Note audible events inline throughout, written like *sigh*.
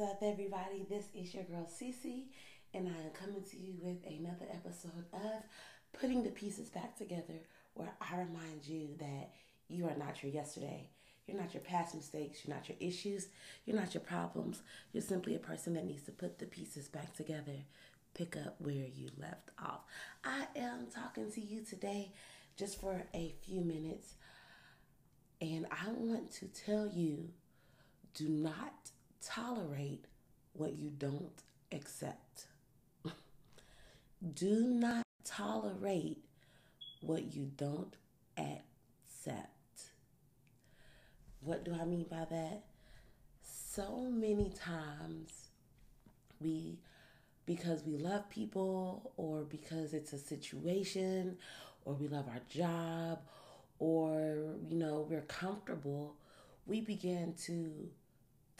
What's up, everybody? This is your girl Cece, and I am coming to you with another episode of Putting the Pieces Back Together, where I remind you that you are not your yesterday. You're not your past mistakes. You're not your issues. You're not your problems. You're simply a person that needs to put the pieces back together, pick up where you left off. I am talking to you today just for a few minutes, and I want to tell you do not tolerate what you don't accept. Do not tolerate what you don't accept. What do I mean by that? So many times we, because we love people or because it's a situation or we love our job or, you know, we're comfortable, we begin to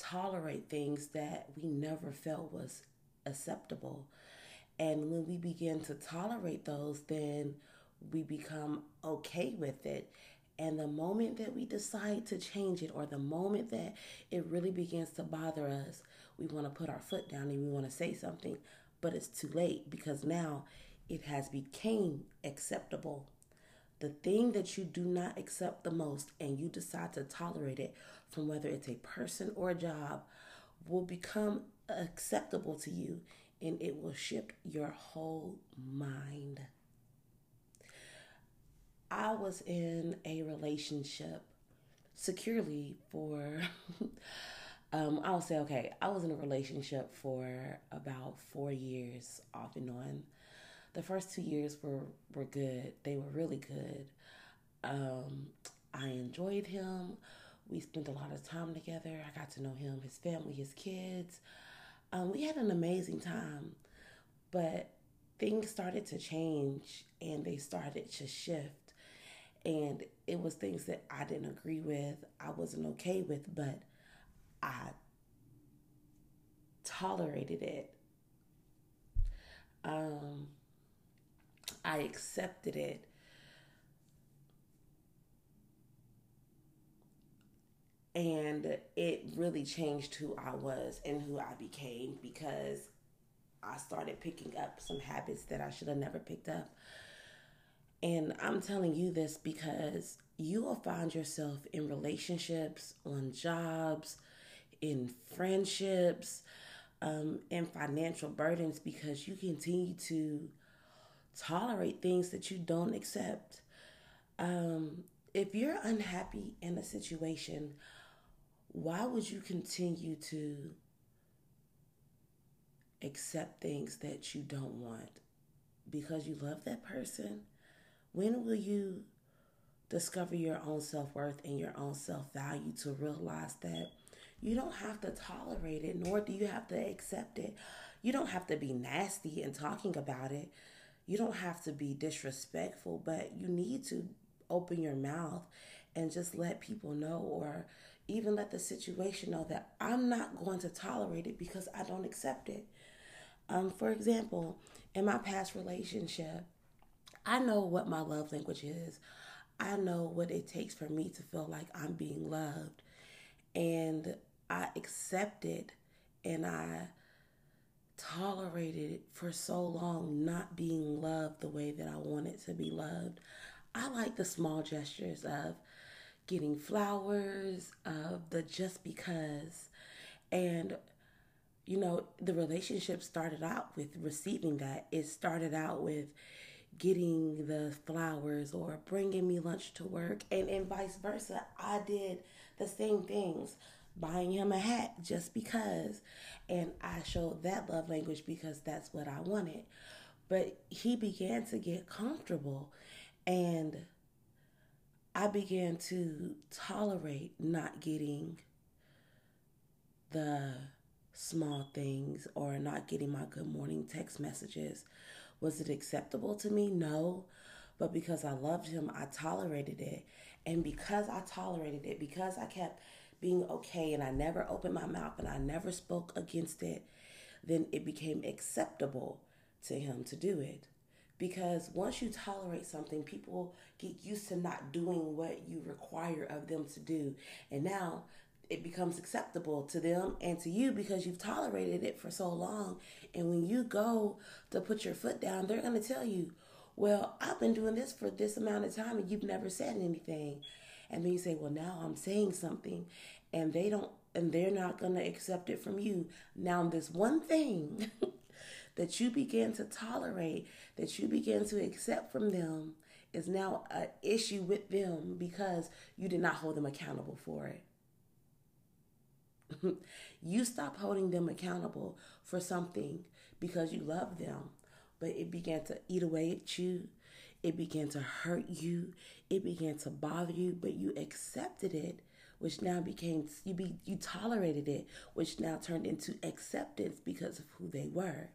tolerate things that we never felt was acceptable. And when we begin to tolerate those, then we become okay with it. And the moment that we decide to change it, or the moment that it really begins to bother us, we want to put our foot down and we want to say something, but it's too late because now it has become acceptable. The thing that you do not accept the most and you decide to tolerate it from whether it's a person or a job will become acceptable to you and it will shift your whole mind. I was in a relationship securely for, *laughs* um, I'll say, okay, I was in a relationship for about four years off and on. The first two years were, were good, they were really good. Um, I enjoyed him. We spent a lot of time together. I got to know him, his family, his kids. Um, we had an amazing time, but things started to change and they started to shift. And it was things that I didn't agree with, I wasn't okay with, but I tolerated it. Um, I accepted it. And it really changed who I was and who I became because I started picking up some habits that I should have never picked up. And I'm telling you this because you will find yourself in relationships, on jobs, in friendships, um, in financial burdens because you continue to tolerate things that you don't accept. Um, if you're unhappy in a situation, why would you continue to accept things that you don't want? Because you love that person? When will you discover your own self worth and your own self value to realize that you don't have to tolerate it, nor do you have to accept it? You don't have to be nasty in talking about it. You don't have to be disrespectful, but you need to open your mouth and just let people know or even let the situation know that I'm not going to tolerate it because I don't accept it. Um, for example, in my past relationship, I know what my love language is. I know what it takes for me to feel like I'm being loved. And I accepted and I tolerated for so long not being loved the way that I wanted to be loved. I like the small gestures of getting flowers, of the just because. And, you know, the relationship started out with receiving that. It started out with getting the flowers or bringing me lunch to work, and, and vice versa. I did the same things buying him a hat just because. And I showed that love language because that's what I wanted. But he began to get comfortable and I began to tolerate not getting the small things or not getting my good morning text messages. Was it acceptable to me? No. But because I loved him, I tolerated it. And because I tolerated it, because I kept being okay and I never opened my mouth and I never spoke against it, then it became acceptable to him to do it. Because once you tolerate something, people get used to not doing what you require of them to do. And now it becomes acceptable to them and to you because you've tolerated it for so long. And when you go to put your foot down, they're going to tell you, Well, I've been doing this for this amount of time and you've never said anything. And then you say, Well, now I'm saying something. And they don't, and they're not going to accept it from you. Now, this one thing *laughs* that you begin to tolerate, that you begin to accept from them, is now an issue with them because you did not hold them accountable for it. *laughs* you stop holding them accountable for something because you love them, but it began to eat away at you. It began to hurt you. It began to bother you, but you accepted it, which now became you be you tolerated it, which now turned into acceptance because of who they were.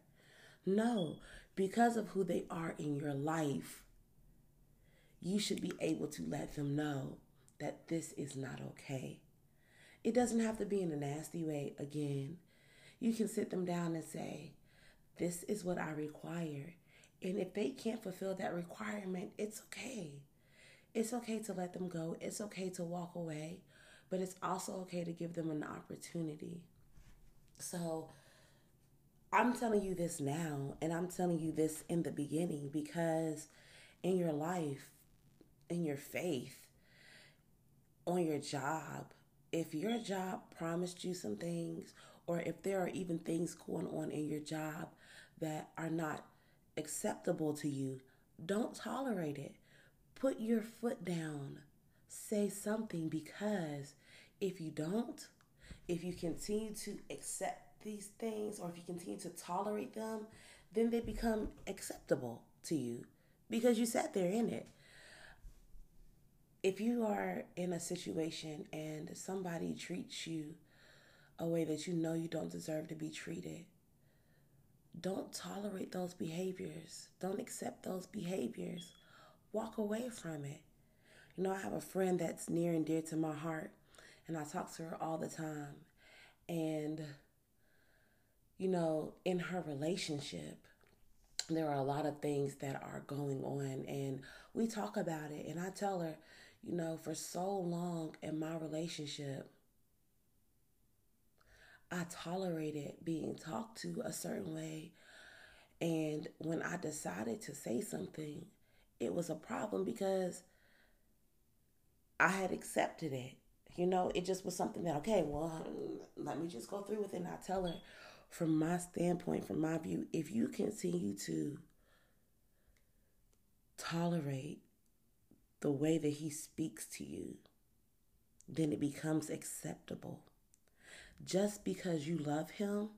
No, because of who they are in your life you should be able to let them know that this is not okay. It doesn't have to be in a nasty way again. You can sit them down and say, This is what I require. And if they can't fulfill that requirement, it's okay. It's okay to let them go. It's okay to walk away. But it's also okay to give them an opportunity. So I'm telling you this now, and I'm telling you this in the beginning because in your life, in your faith, on your job, if your job promised you some things, or if there are even things going on in your job that are not acceptable to you, don't tolerate it. Put your foot down. Say something because if you don't, if you continue to accept these things or if you continue to tolerate them, then they become acceptable to you because you sat there in it if you are in a situation and somebody treats you a way that you know you don't deserve to be treated, don't tolerate those behaviors. Don't accept those behaviors. Walk away from it. You know, I have a friend that's near and dear to my heart, and I talk to her all the time. And, you know, in her relationship, there are a lot of things that are going on, and we talk about it. And I tell her, you know, for so long in my relationship, I tolerated being talked to a certain way. And when I decided to say something, it was a problem because I had accepted it. You know, it just was something that, okay, well, let me just go through with it. And I tell her, from my standpoint, from my view, if you continue to tolerate the way that he speaks to you, then it becomes acceptable. Just because you love him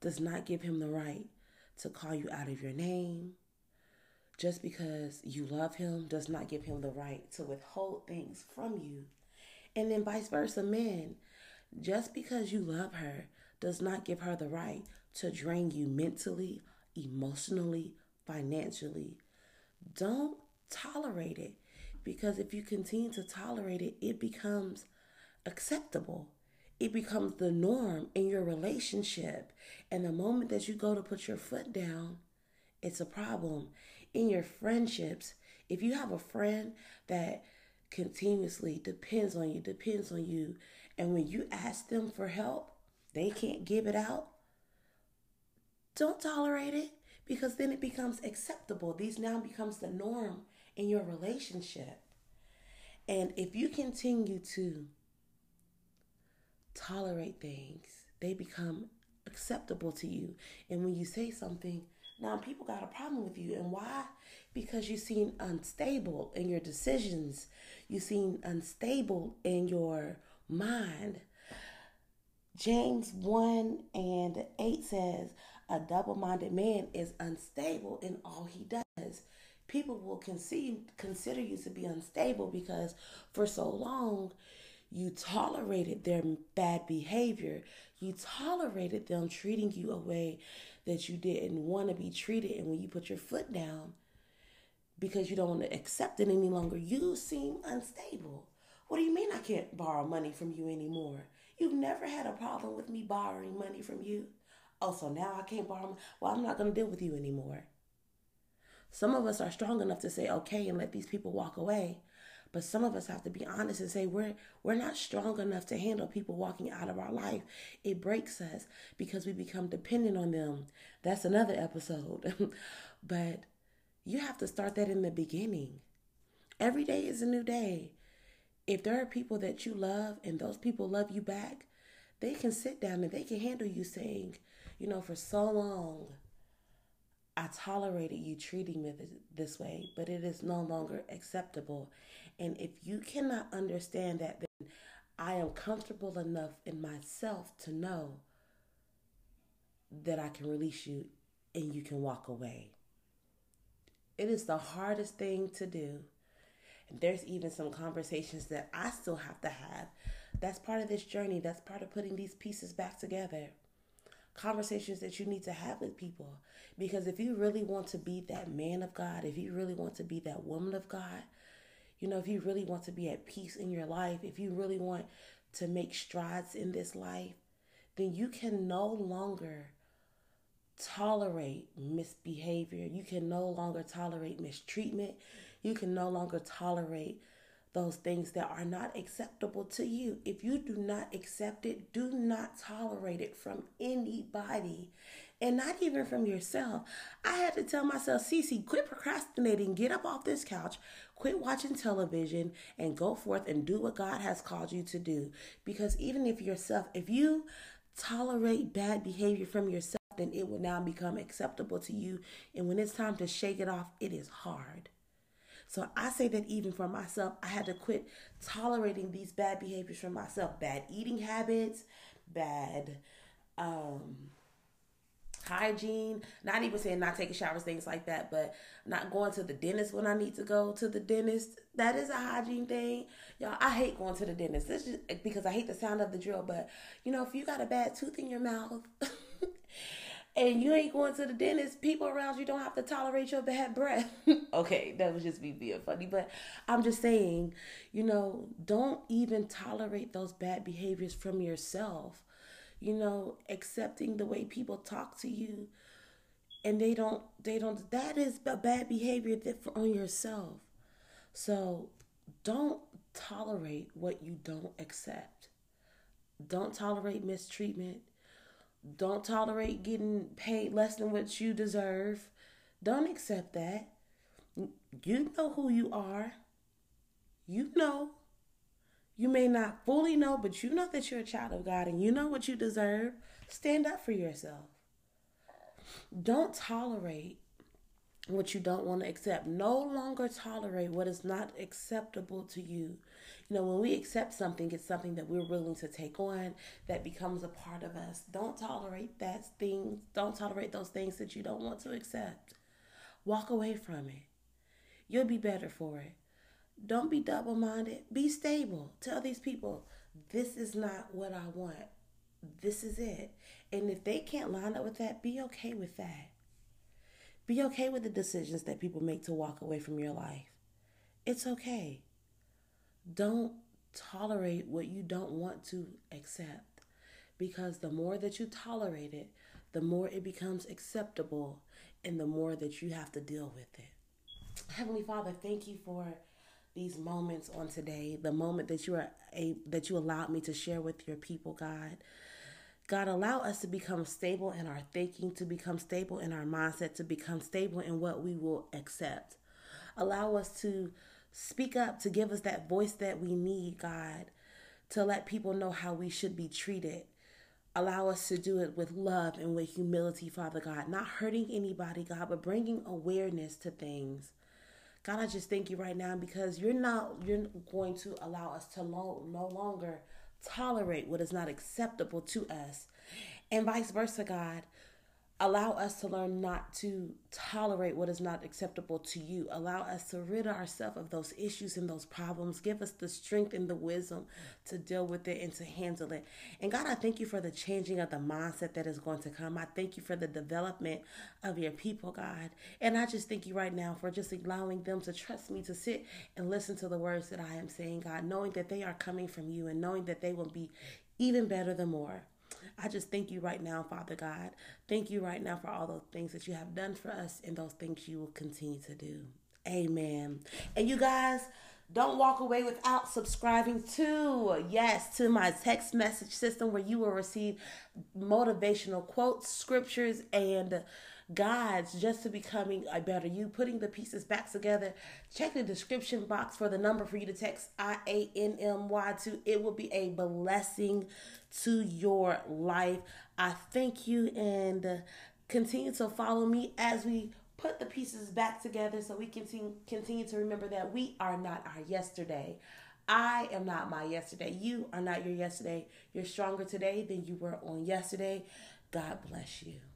does not give him the right to call you out of your name. Just because you love him does not give him the right to withhold things from you. And then vice versa, men. Just because you love her does not give her the right to drain you mentally, emotionally, financially. Don't tolerate it because if you continue to tolerate it, it becomes acceptable. It becomes the norm in your relationship. And the moment that you go to put your foot down, it's a problem. In your friendships, if you have a friend that continuously depends on you, depends on you, and when you ask them for help, they can't give it out, don't tolerate it because then it becomes acceptable. These now becomes the norm in your relationship. And if you continue to tolerate things, they become acceptable to you. And when you say something, now people got a problem with you. And why? Because you seem unstable in your decisions. You seem unstable in your mind. James 1 and 8 says, A double minded man is unstable in all he does people will conceive, consider you to be unstable because for so long you tolerated their bad behavior. You tolerated them treating you a way that you didn't want to be treated. And when you put your foot down because you don't want to accept it any longer, you seem unstable. What do you mean I can't borrow money from you anymore? You've never had a problem with me borrowing money from you. Oh, so now I can't borrow. Well, I'm not going to deal with you anymore. Some of us are strong enough to say, okay, and let these people walk away. But some of us have to be honest and say we're we're not strong enough to handle people walking out of our life. It breaks us because we become dependent on them. That's another episode. *laughs* but you have to start that in the beginning. Every day is a new day. If there are people that you love and those people love you back, they can sit down and they can handle you saying, you know, for so long, I tolerated you treating me this way, but it is no longer acceptable. And if you cannot understand that, then I am comfortable enough in myself to know that I can release you and you can walk away. It is the hardest thing to do. And there's even some conversations that I still have to have. That's part of this journey. That's part of putting these pieces back together. Conversations that you need to have with people. Because if you really want to be that man of God, if you really want to be that woman of God, you know, if you really want to be at peace in your life, if you really want to make strides in this life, then you can no longer tolerate misbehavior. You can no longer tolerate mistreatment. You can no longer tolerate those things that are not acceptable to you. If you do not accept it, do not tolerate it from anybody and not even from yourself. I had to tell myself, Cece, quit procrastinating, get up off this couch, quit watching television, and go forth and do what God has called you to do. Because even if yourself, if you tolerate bad behavior from yourself, then it will now become acceptable to you. And when it's time to shake it off, it is hard. So I say that even for myself, I had to quit tolerating these bad behaviors from myself, bad eating habits, bad um hygiene, not even saying not taking showers, things like that, but not going to the dentist when I need to go to the dentist. That is a hygiene thing. Y'all, I hate going to the dentist. This is because I hate the sound of the drill, but you know, if you got a bad tooth in your mouth *laughs* and you ain't going to the dentist, people around you don't have to tolerate your bad breath. *laughs* okay, that was just me being funny, but I'm just saying, you know, don't even tolerate those bad behaviors from yourself you know, accepting the way people talk to you and they don't they don't that is a bad behavior that for on yourself. So don't tolerate what you don't accept. Don't tolerate mistreatment. Don't tolerate getting paid less than what you deserve. Don't accept that. You know who you are. You know you may not fully know, but you know that you're a child of God and you know what you deserve. Stand up for yourself. Don't tolerate what you don't want to accept. No longer tolerate what is not acceptable to you. You know, when we accept something, it's something that we're willing to take on that becomes a part of us. Don't tolerate that thing. Don't tolerate those things that you don't want to accept. Walk away from it. You'll be better for it. Don't be double minded. Be stable. Tell these people, this is not what I want. This is it. And if they can't line up with that, be okay with that. Be okay with the decisions that people make to walk away from your life. It's okay. Don't tolerate what you don't want to accept because the more that you tolerate it, the more it becomes acceptable and the more that you have to deal with it. Heavenly Father, thank you for these moments on today, the moment that you are a that you allowed me to share with your people, God. God, allow us to become stable in our thinking, to become stable in our mindset, to become stable in what we will accept. Allow us to speak up, to give us that voice that we need, God, to let people know how we should be treated. Allow us to do it with love and with humility, Father God, not hurting anybody, God, but bringing awareness to things. God, I just thank you right now because you're not you're going to allow us to lo- no longer tolerate what is not acceptable to us. And vice versa, God. Allow us to learn not to tolerate what is not acceptable to you. Allow us to rid ourselves of those issues and those problems. Give us the strength and the wisdom to deal with it and to handle it. And God, I thank you for the changing of the mindset that is going to come. I thank you for the development of your people, God. And I just thank you right now for just allowing them to trust me to sit and listen to the words that I am saying, God, knowing that they are coming from you and knowing that they will be even better the more. I just thank you right now, Father God. Thank you right now for all those things that you have done for us and those things you will continue to do. Amen. And you guys, Don't walk away without subscribing to, yes, to my text message system where you will receive motivational quotes, scriptures, and guides just to becoming a better you, putting the pieces back together. Check the description box for the number for you to text I A N M Y to. It will be a blessing to your life. I thank you and continue to follow me as we put the pieces back together so we can continue to remember that we are not our yesterday. I am not my yesterday. You are not your yesterday. You're stronger today than you were on yesterday. God bless you.